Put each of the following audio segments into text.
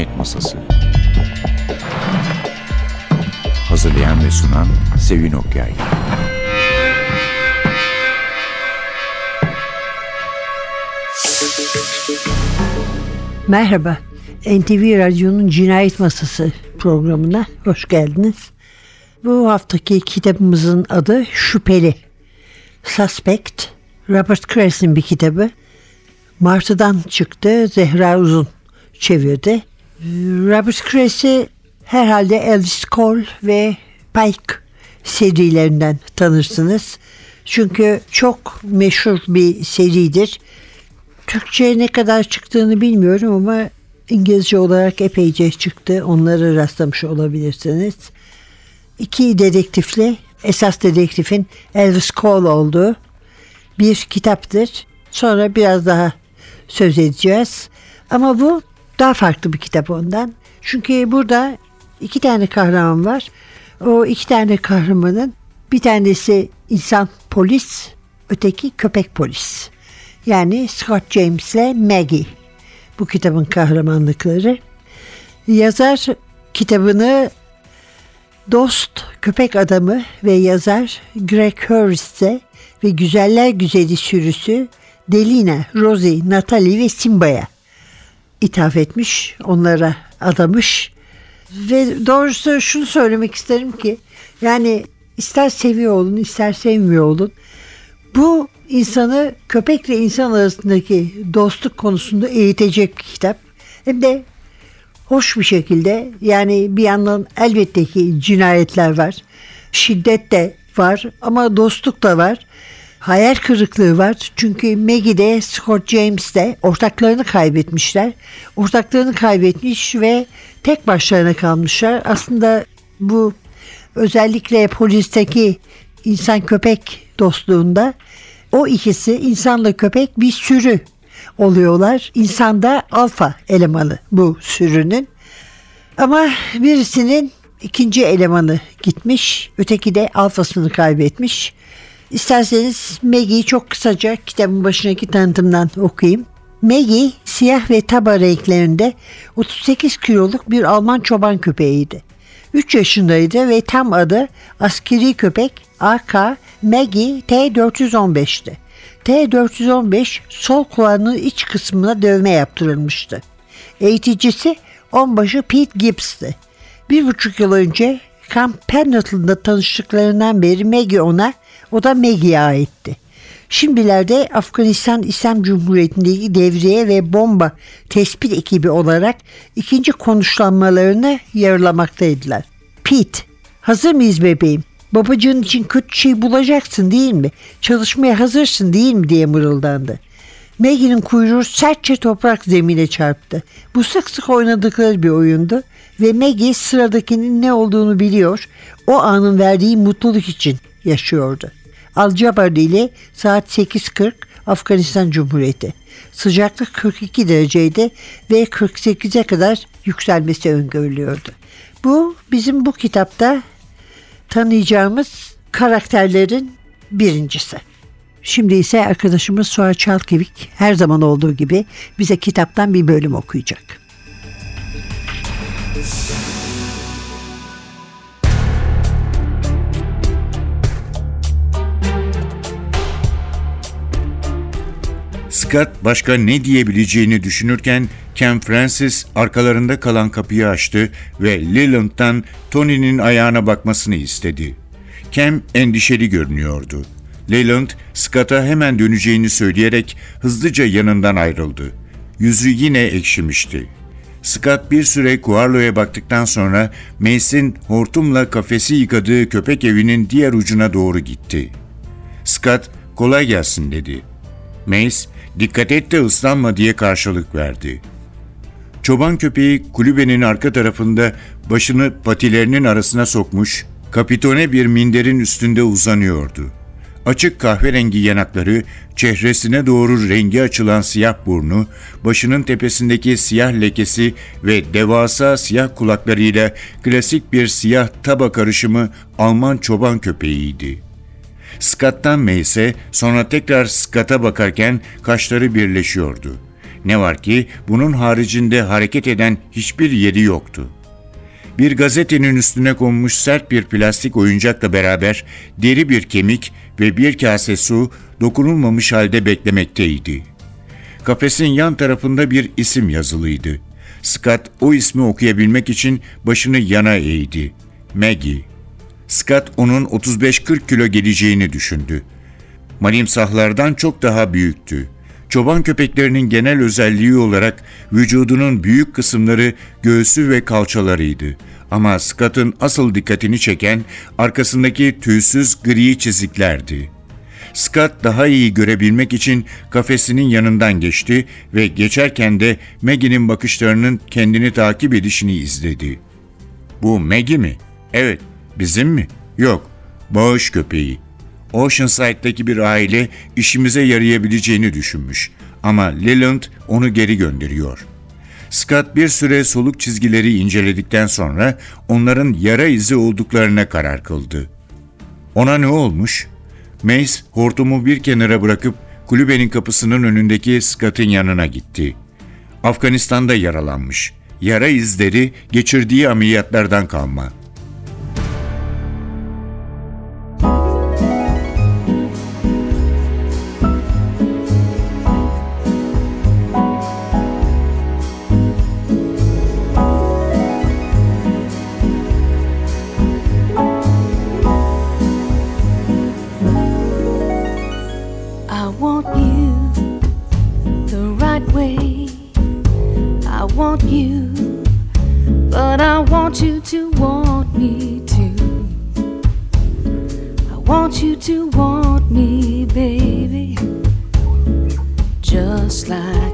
Cinayet Masası Hazırlayan ve sunan Sevin Okyay Merhaba, NTV Radyo'nun Cinayet Masası programına hoş geldiniz. Bu haftaki kitabımızın adı Şüpheli. Suspect, Robert Kress'in bir kitabı. Martı'dan çıktı, Zehra Uzun çevirdi. Robert Kress'i herhalde Elvis Cole ve Pike serilerinden tanırsınız. Çünkü çok meşhur bir seridir. Türkçe ne kadar çıktığını bilmiyorum ama İngilizce olarak epeyce çıktı. Onları rastlamış olabilirsiniz. İki dedektifle esas dedektifin Elvis Cole olduğu bir kitaptır. Sonra biraz daha söz edeceğiz. Ama bu daha farklı bir kitap ondan. Çünkü burada iki tane kahraman var. O iki tane kahramanın bir tanesi insan polis, öteki köpek polis. Yani Scott James ile Maggie. Bu kitabın kahramanlıkları. Yazar kitabını dost köpek adamı ve yazar Greg Hurst'e ve güzeller güzeli sürüsü Delina, Rosie, Natalie ve Simba'ya ithaf etmiş, onlara adamış. Ve doğrusu şunu söylemek isterim ki yani ister seviyor olun ister sevmiyor olun bu insanı köpekle insan arasındaki dostluk konusunda eğitecek bir kitap. Hem de hoş bir şekilde yani bir yandan elbette ki cinayetler var. Şiddet de var ama dostluk da var. Hayal kırıklığı var. Çünkü Maggie de Scott James de ortaklarını kaybetmişler. Ortaklarını kaybetmiş ve tek başlarına kalmışlar. Aslında bu özellikle polisteki insan köpek dostluğunda o ikisi insanla köpek bir sürü oluyorlar. İnsan da alfa elemanı bu sürünün. Ama birisinin ikinci elemanı gitmiş, öteki de alfasını kaybetmiş. İsterseniz Maggie'yi çok kısaca kitabın başındaki tanıtımdan okuyayım. Maggie siyah ve taba renklerinde 38 kiloluk bir Alman çoban köpeğiydi. 3 yaşındaydı ve tam adı askeri köpek AK Maggie T415'ti. T415 sol kulağının iç kısmına dövme yaptırılmıştı. Eğiticisi onbaşı Pete Gibbs'ti. Bir buçuk yıl önce Camp Pendleton'da tanıştıklarından beri Maggie ona, o da Maggie'ye aitti. Şimdilerde Afganistan İslam Cumhuriyeti'ndeki devriye ve bomba tespit ekibi olarak ikinci konuşlanmalarını yarılamaktaydılar. Pete, hazır mıyız bebeğim? Babacığın için kötü şey bulacaksın değil mi? Çalışmaya hazırsın değil mi diye mırıldandı. Maggie'nin kuyruğu sertçe toprak zemine çarptı. Bu sık sık oynadıkları bir oyundu ve Maggie sıradakinin ne olduğunu biliyor, o anın verdiği mutluluk için yaşıyordu. Al-Jabar ile saat 8.40 Afganistan Cumhuriyeti. Sıcaklık 42 dereceydi ve 48'e kadar yükselmesi öngörülüyordu. Bu bizim bu kitapta tanıyacağımız karakterlerin birincisi. Şimdi ise arkadaşımız Suha Çalkevik her zaman olduğu gibi bize kitaptan bir bölüm okuyacak. Scott başka ne diyebileceğini düşünürken Ken Francis arkalarında kalan kapıyı açtı ve Leland'dan Tony'nin ayağına bakmasını istedi. Ken endişeli görünüyordu. Leland, Scott'a hemen döneceğini söyleyerek hızlıca yanından ayrıldı. Yüzü yine ekşimişti. Scott bir süre Kuarlo'ya baktıktan sonra Mace'in hortumla kafesi yıkadığı köpek evinin diğer ucuna doğru gitti. Scott, kolay gelsin dedi. Mace, dikkat et de ıslanma diye karşılık verdi. Çoban köpeği kulübenin arka tarafında başını patilerinin arasına sokmuş, kapitone bir minderin üstünde uzanıyordu. Açık kahverengi yanakları, çehresine doğru rengi açılan siyah burnu, başının tepesindeki siyah lekesi ve devasa siyah kulaklarıyla klasik bir siyah taba karışımı Alman çoban köpeğiydi. Scott'tan Mace'e sonra tekrar Scott'a bakarken kaşları birleşiyordu. Ne var ki bunun haricinde hareket eden hiçbir yeri yoktu. Bir gazetenin üstüne konmuş sert bir plastik oyuncakla beraber deri bir kemik ve bir kase su dokunulmamış halde beklemekteydi. Kafesin yan tarafında bir isim yazılıydı. Scott o ismi okuyabilmek için başını yana eğdi. Maggie. Scott onun 35-40 kilo geleceğini düşündü. Malimsahlardan çok daha büyüktü. Çoban köpeklerinin genel özelliği olarak vücudunun büyük kısımları göğsü ve kalçalarıydı. Ama Scott'ın asıl dikkatini çeken arkasındaki tüysüz gri çiziklerdi. Scott daha iyi görebilmek için kafesinin yanından geçti ve geçerken de Maggie'nin bakışlarının kendini takip edişini izledi. Bu Maggie mi? Evet. Bizim mi? Yok. Bağış köpeği. Oceanside'daki bir aile işimize yarayabileceğini düşünmüş. Ama Leland onu geri gönderiyor. Scott bir süre soluk çizgileri inceledikten sonra onların yara izi olduklarına karar kıldı. Ona ne olmuş? Mace hortumu bir kenara bırakıp kulübenin kapısının önündeki Scott'ın yanına gitti. Afganistan'da yaralanmış. Yara izleri geçirdiği ameliyatlardan kalma. The right way. I want you, but I want you to want me too. I want you to want me, baby, just like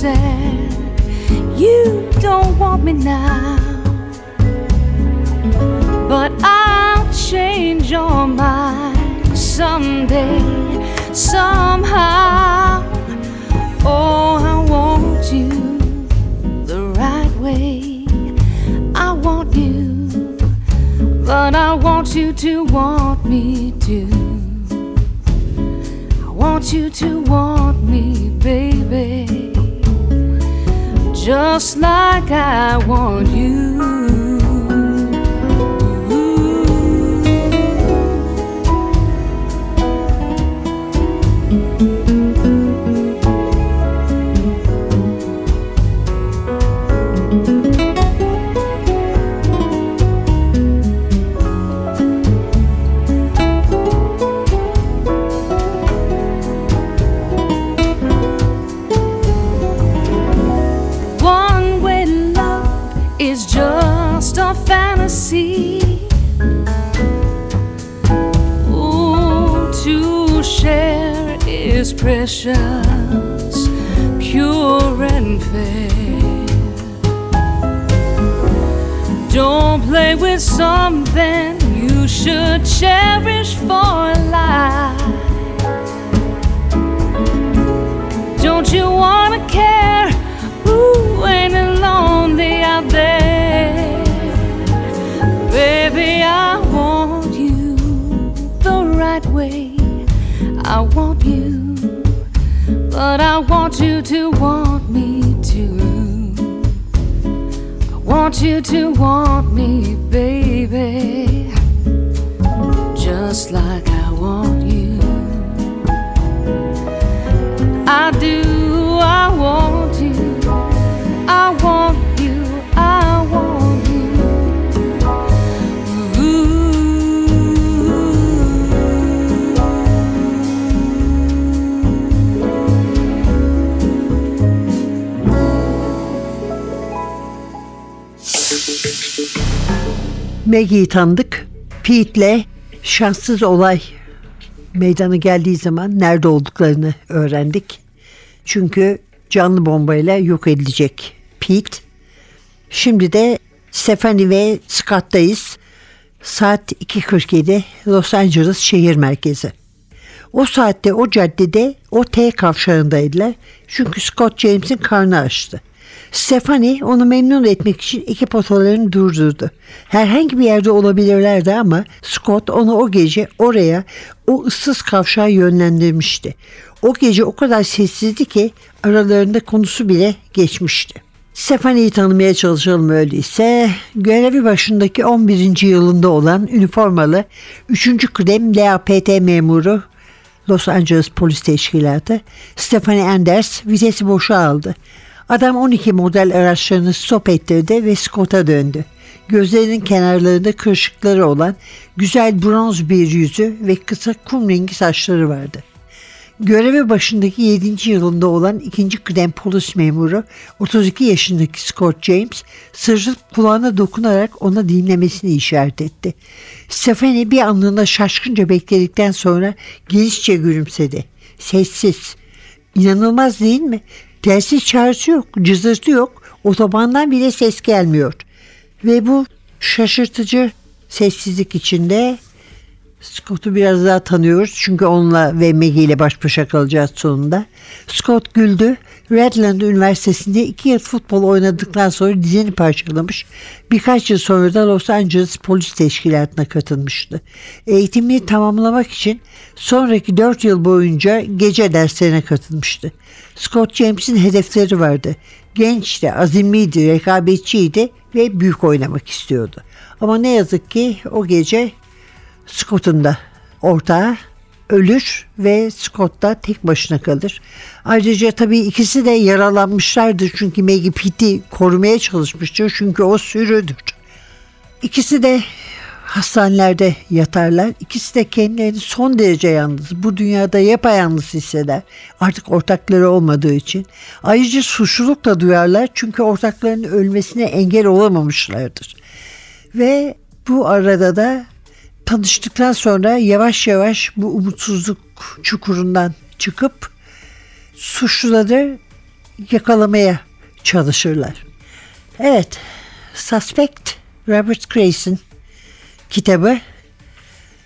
sad. You don't want me now. But I'll change your mind someday, somehow. Oh, I want you the right way. I want you, but I want you to want me too. I want you to want me, baby, just like I want you. You to want me, baby, Maggie'yi tanıdık. Pete'le şanssız olay meydana geldiği zaman nerede olduklarını öğrendik. Çünkü canlı bombayla yok edilecek Pete. Şimdi de Stephanie ve Scott'tayız. Saat 2.47 Los Angeles şehir merkezi. O saatte o caddede o T kavşağındaydılar. Çünkü Scott James'in karnı açtı. Stephanie onu memnun etmek için iki potalarını durdurdu. Herhangi bir yerde olabilirlerdi ama Scott onu o gece oraya o ıssız kavşağa yönlendirmişti. O gece o kadar sessizdi ki aralarında konusu bile geçmişti. Stephanie'yi tanımaya çalışalım öyleyse. Görevi başındaki 11. yılında olan üniformalı 3. kıdem LAPT memuru Los Angeles Polis Teşkilatı Stephanie Anders vitesi boşa aldı. Adam 12 model araçlarını stop ettirdi ve Scott'a döndü. Gözlerinin kenarlarında kırışıkları olan güzel bronz bir yüzü ve kısa kum rengi saçları vardı. Görevi başındaki 7. yılında olan ikinci kıdem polis memuru 32 yaşındaki Scott James sırrıp kulağına dokunarak ona dinlemesini işaret etti. Stephanie bir anlığına şaşkınca bekledikten sonra genişçe gülümsedi. Sessiz. İnanılmaz değil mi? Telsiz çağrısı yok, cızırtı yok, otobandan bile ses gelmiyor. Ve bu şaşırtıcı sessizlik içinde Scott'u biraz daha tanıyoruz çünkü onunla ve Maggie ile baş başa kalacağız sonunda. Scott güldü. Redland Üniversitesi'nde iki yıl futbol oynadıktan sonra dizini parçalamış. Birkaç yıl sonra da Los Angeles Polis Teşkilatı'na katılmıştı. Eğitimini tamamlamak için sonraki dört yıl boyunca gece derslerine katılmıştı. Scott James'in hedefleri vardı. Gençti, azimliydi, rekabetçiydi ve büyük oynamak istiyordu. Ama ne yazık ki o gece Scott'un da ortağı ölür ve Scott da tek başına kalır. Ayrıca tabii ikisi de yaralanmışlardır çünkü Maggie Pitt'i korumaya çalışmıştır çünkü o sürüdür. İkisi de hastanelerde yatarlar. İkisi de kendilerini son derece yalnız, bu dünyada yapayalnız hisseder. Artık ortakları olmadığı için. Ayrıca suçluluk da duyarlar çünkü ortaklarının ölmesine engel olamamışlardır. Ve bu arada da tanıştıktan sonra yavaş yavaş bu umutsuzluk çukurundan çıkıp suçluları yakalamaya çalışırlar. Evet, Suspect Robert Grace'in kitabı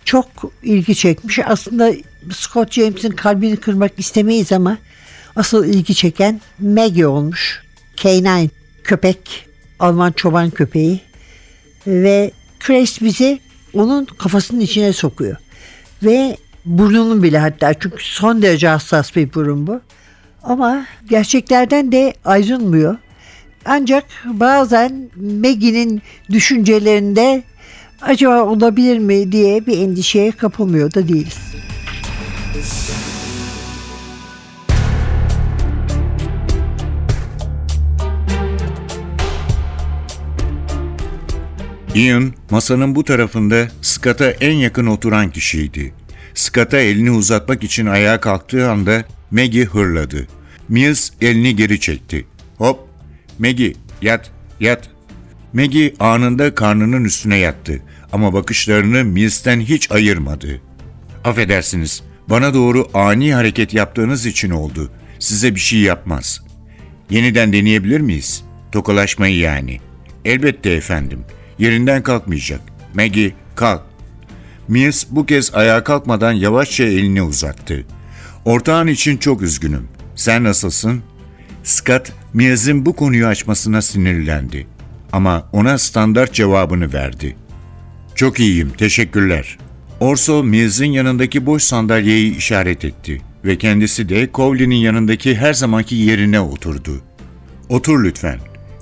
çok ilgi çekmiş. Aslında Scott James'in kalbini kırmak istemeyiz ama asıl ilgi çeken Maggie olmuş. K9 köpek, Alman çoban köpeği ve Grace bizi onun kafasının içine sokuyor. Ve burnunun bile hatta çünkü son derece hassas bir burun bu. Ama gerçeklerden de ayrılmıyor. Ancak bazen Maggie'nin düşüncelerinde acaba olabilir mi diye bir endişeye kapılmıyor da değiliz. Ian masanın bu tarafında Scott'a en yakın oturan kişiydi. Scott'a elini uzatmak için ayağa kalktığı anda Maggie hırladı. Mills elini geri çekti. Hop! Maggie yat, yat. Maggie anında karnının üstüne yattı ama bakışlarını Mills'ten hiç ayırmadı. Affedersiniz, bana doğru ani hareket yaptığınız için oldu. Size bir şey yapmaz. Yeniden deneyebilir miyiz? Tokalaşmayı yani. Elbette efendim. Yerinden kalkmayacak. Maggie kalk. Mills bu kez ayağa kalkmadan yavaşça elini uzattı. Ortağın için çok üzgünüm. Sen nasılsın? Scott, Mills'in bu konuyu açmasına sinirlendi. Ama ona standart cevabını verdi. Çok iyiyim, teşekkürler. Orso, Mills'in yanındaki boş sandalyeyi işaret etti ve kendisi de Cowley'nin yanındaki her zamanki yerine oturdu. Otur lütfen.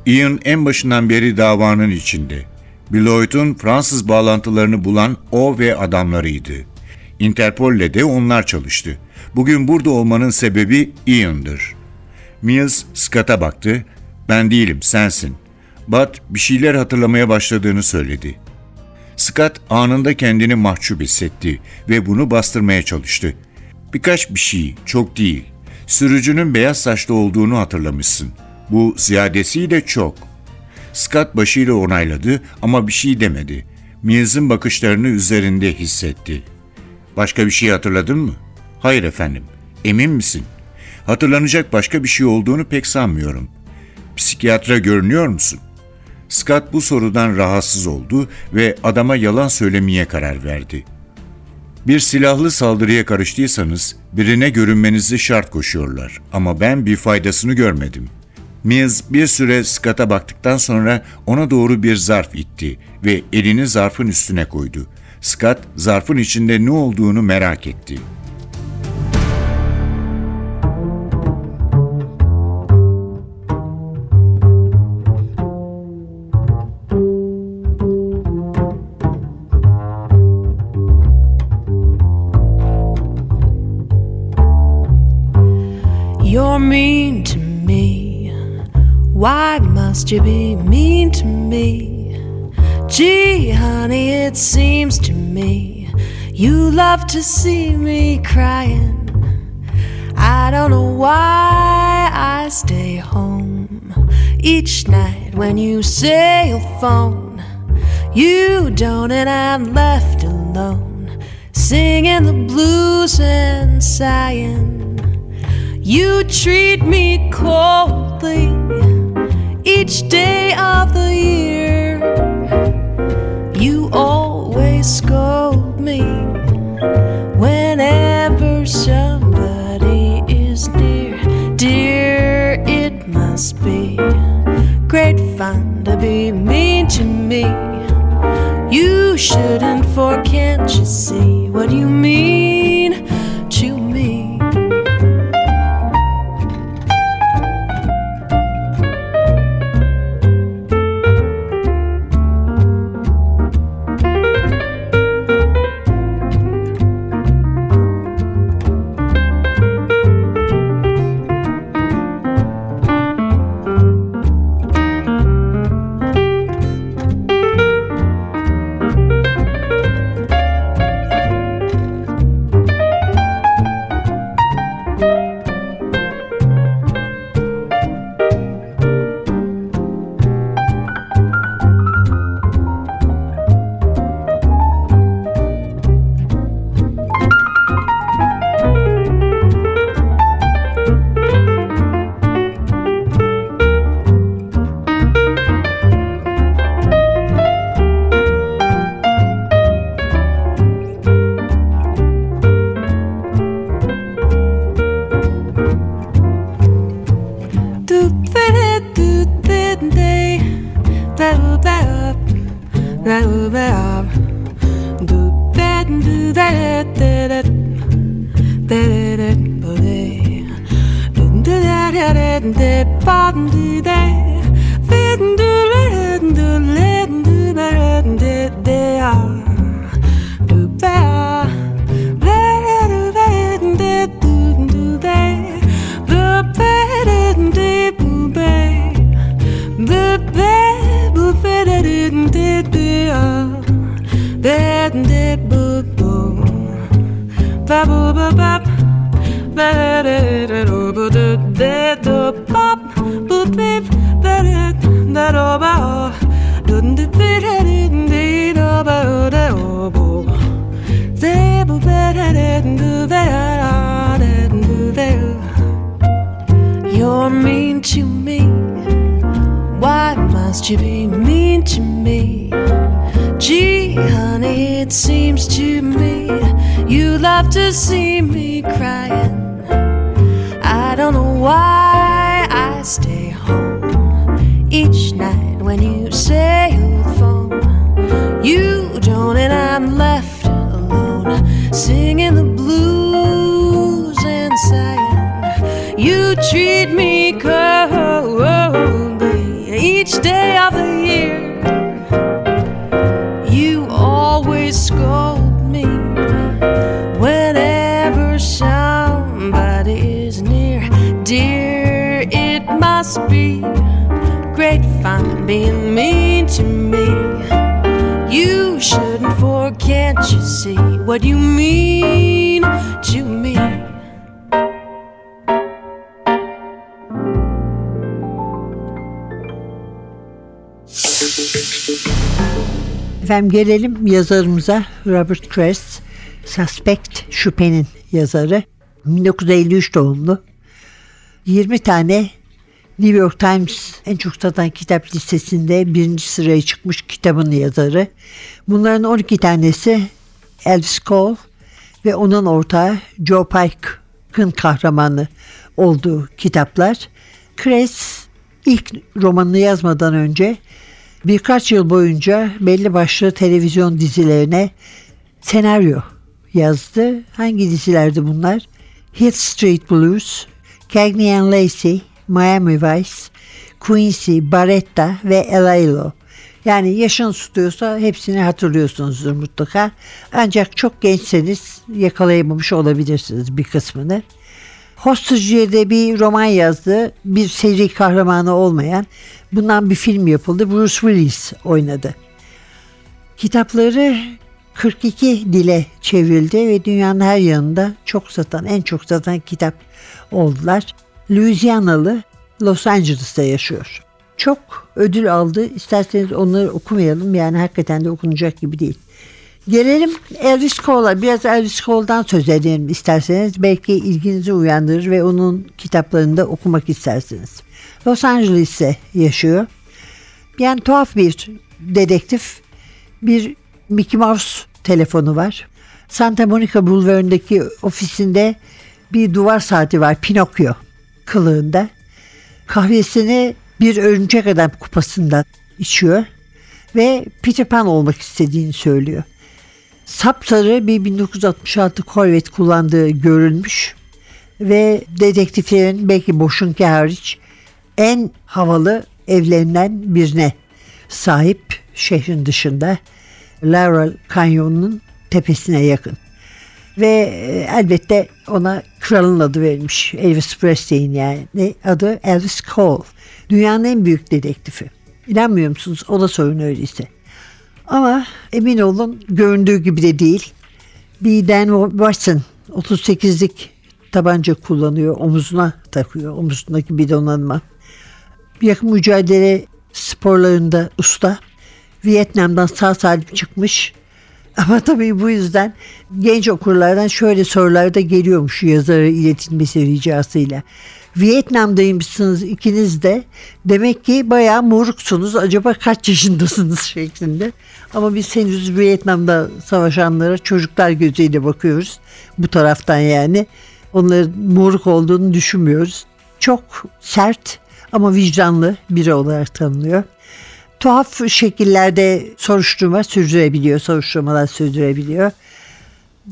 Ian en başından beri davanın içinde. Beloit'un Fransız bağlantılarını bulan o ve adamlarıydı. Interpol'le de onlar çalıştı. Bugün burada olmanın sebebi Ian'dır. Mills Scott'a baktı. Ben değilim, sensin. Bud bir şeyler hatırlamaya başladığını söyledi. Scott anında kendini mahcup hissetti ve bunu bastırmaya çalıştı. Birkaç bir şey, çok değil. Sürücünün beyaz saçlı olduğunu hatırlamışsın. Bu ziyadesiyle çok. Scott başıyla onayladı ama bir şey demedi. Mills'in bakışlarını üzerinde hissetti. Başka bir şey hatırladın mı? Hayır efendim. Emin misin? Hatırlanacak başka bir şey olduğunu pek sanmıyorum. Psikiyatra görünüyor musun? Scott bu sorudan rahatsız oldu ve adama yalan söylemeye karar verdi. Bir silahlı saldırıya karıştıysanız birine görünmenizi şart koşuyorlar ama ben bir faydasını görmedim. Mills bir süre Scott'a baktıktan sonra ona doğru bir zarf itti ve elini zarfın üstüne koydu. Scott zarfın içinde ne olduğunu merak etti. Why must you be mean to me? Gee, honey, it seems to me you love to see me crying. I don't know why I stay home each night when you say you'll phone. You don't, and I'm left alone, singing the blues and sighing. You treat me coldly each day of the year. You always scold me whenever somebody is near. Dear, it must be great fun to be mean to me. You shouldn't, for can't you see what you mean to me you love to see me crying. I don't know why I stay home each night when you say you'll phone. You don't, and I'm left alone singing the blues and sighing. You treat me being mean to me. You shouldn't, for can't you see what you mean to me? Efendim gelelim yazarımıza Robert Kress, Suspect Şüphenin yazarı. 1953 doğumlu. 20 tane New York Times en çok satan kitap listesinde birinci sıraya çıkmış kitabın yazarı. Bunların 12 tanesi Elvis Cole ve onun ortağı Joe Pike'ın kahramanı olduğu kitaplar. Kress ilk romanını yazmadan önce birkaç yıl boyunca belli başlı televizyon dizilerine senaryo yazdı. Hangi dizilerdi bunlar? Hill Street Blues, Cagney and Lacey, Miami Vice, Quincy, Barretta ve Elailo. Yani yaşın tutuyorsa hepsini hatırlıyorsunuzdur mutlaka. Ancak çok gençseniz yakalayamamış olabilirsiniz bir kısmını. Hostage'de bir roman yazdı. Bir seri kahramanı olmayan. Bundan bir film yapıldı. Bruce Willis oynadı. Kitapları 42 dile çevrildi ve dünyanın her yanında çok satan, en çok satan kitap oldular. Louisianalı Los Angeles'ta yaşıyor. Çok ödül aldı. İsterseniz onları okumayalım. Yani hakikaten de okunacak gibi değil. Gelelim Elvis Cole'a. Biraz Elvis Cole'dan söz edelim isterseniz. Belki ilginizi uyandırır ve onun kitaplarını da okumak istersiniz. Los Angeles'te yaşıyor. Yani tuhaf bir dedektif. Bir Mickey Mouse telefonu var. Santa Monica Bulvarı'ndaki ofisinde bir duvar saati var Pinokyo kılığında. Kahvesini bir örümcek adam kupasından içiyor ve Peter Pan olmak istediğini söylüyor. Sapsarı bir 1966 Corvette kullandığı görülmüş ve dedektiflerin belki boşunki hariç en havalı evlerinden birine sahip şehrin dışında Laurel Canyon'un tepesine yakın. Ve e, elbette ona kralın adı verilmiş. Elvis Presley'in yani adı Elvis Cole. Dünyanın en büyük dedektifi. İnanmıyor musunuz? O da sorun öyleyse. Ama emin olun göründüğü gibi de değil. Bir Dan Watson 38'lik tabanca kullanıyor. Omuzuna takıyor. Omuzundaki bir donanma. Yakın mücadele sporlarında usta. Vietnam'dan sağ salim çıkmış. Ama tabii bu yüzden genç okurlardan şöyle sorular da geliyormuş yazarı iletilmesi ricasıyla. Vietnam'daymışsınız ikiniz de. Demek ki bayağı moruksunuz. Acaba kaç yaşındasınız şeklinde. Ama biz henüz Vietnam'da savaşanlara çocuklar gözüyle bakıyoruz. Bu taraftan yani. Onların moruk olduğunu düşünmüyoruz. Çok sert ama vicdanlı biri olarak tanınıyor tuhaf şekillerde soruşturma sürdürebiliyor, soruşturmalar sürdürebiliyor.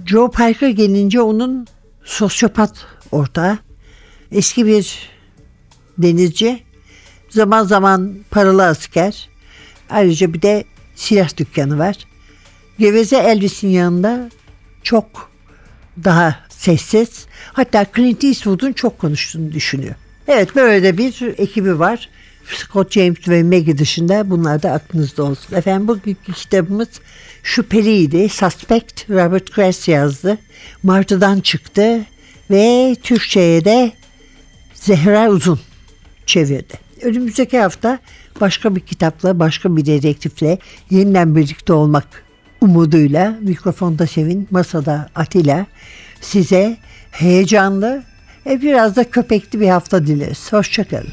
Joe Parker gelince onun sosyopat ortağı. Eski bir denizci, zaman zaman paralı asker. Ayrıca bir de silah dükkanı var. Geveze Elvis'in yanında çok daha sessiz. Hatta Clint Eastwood'un çok konuştuğunu düşünüyor. Evet böyle de bir ekibi var. Scott James ve Maggie dışında bunlar da aklınızda olsun. Efendim bugünkü kitabımız şüpheliydi. Suspect Robert Kress yazdı. Martı'dan çıktı ve Türkçe'ye de Zehra Uzun çevirdi. Önümüzdeki hafta başka bir kitapla, başka bir dedektifle yeniden birlikte olmak umuduyla mikrofonda Sevin, masada Atilla size heyecanlı ve biraz da köpekli bir hafta dileriz. Hoşçakalın.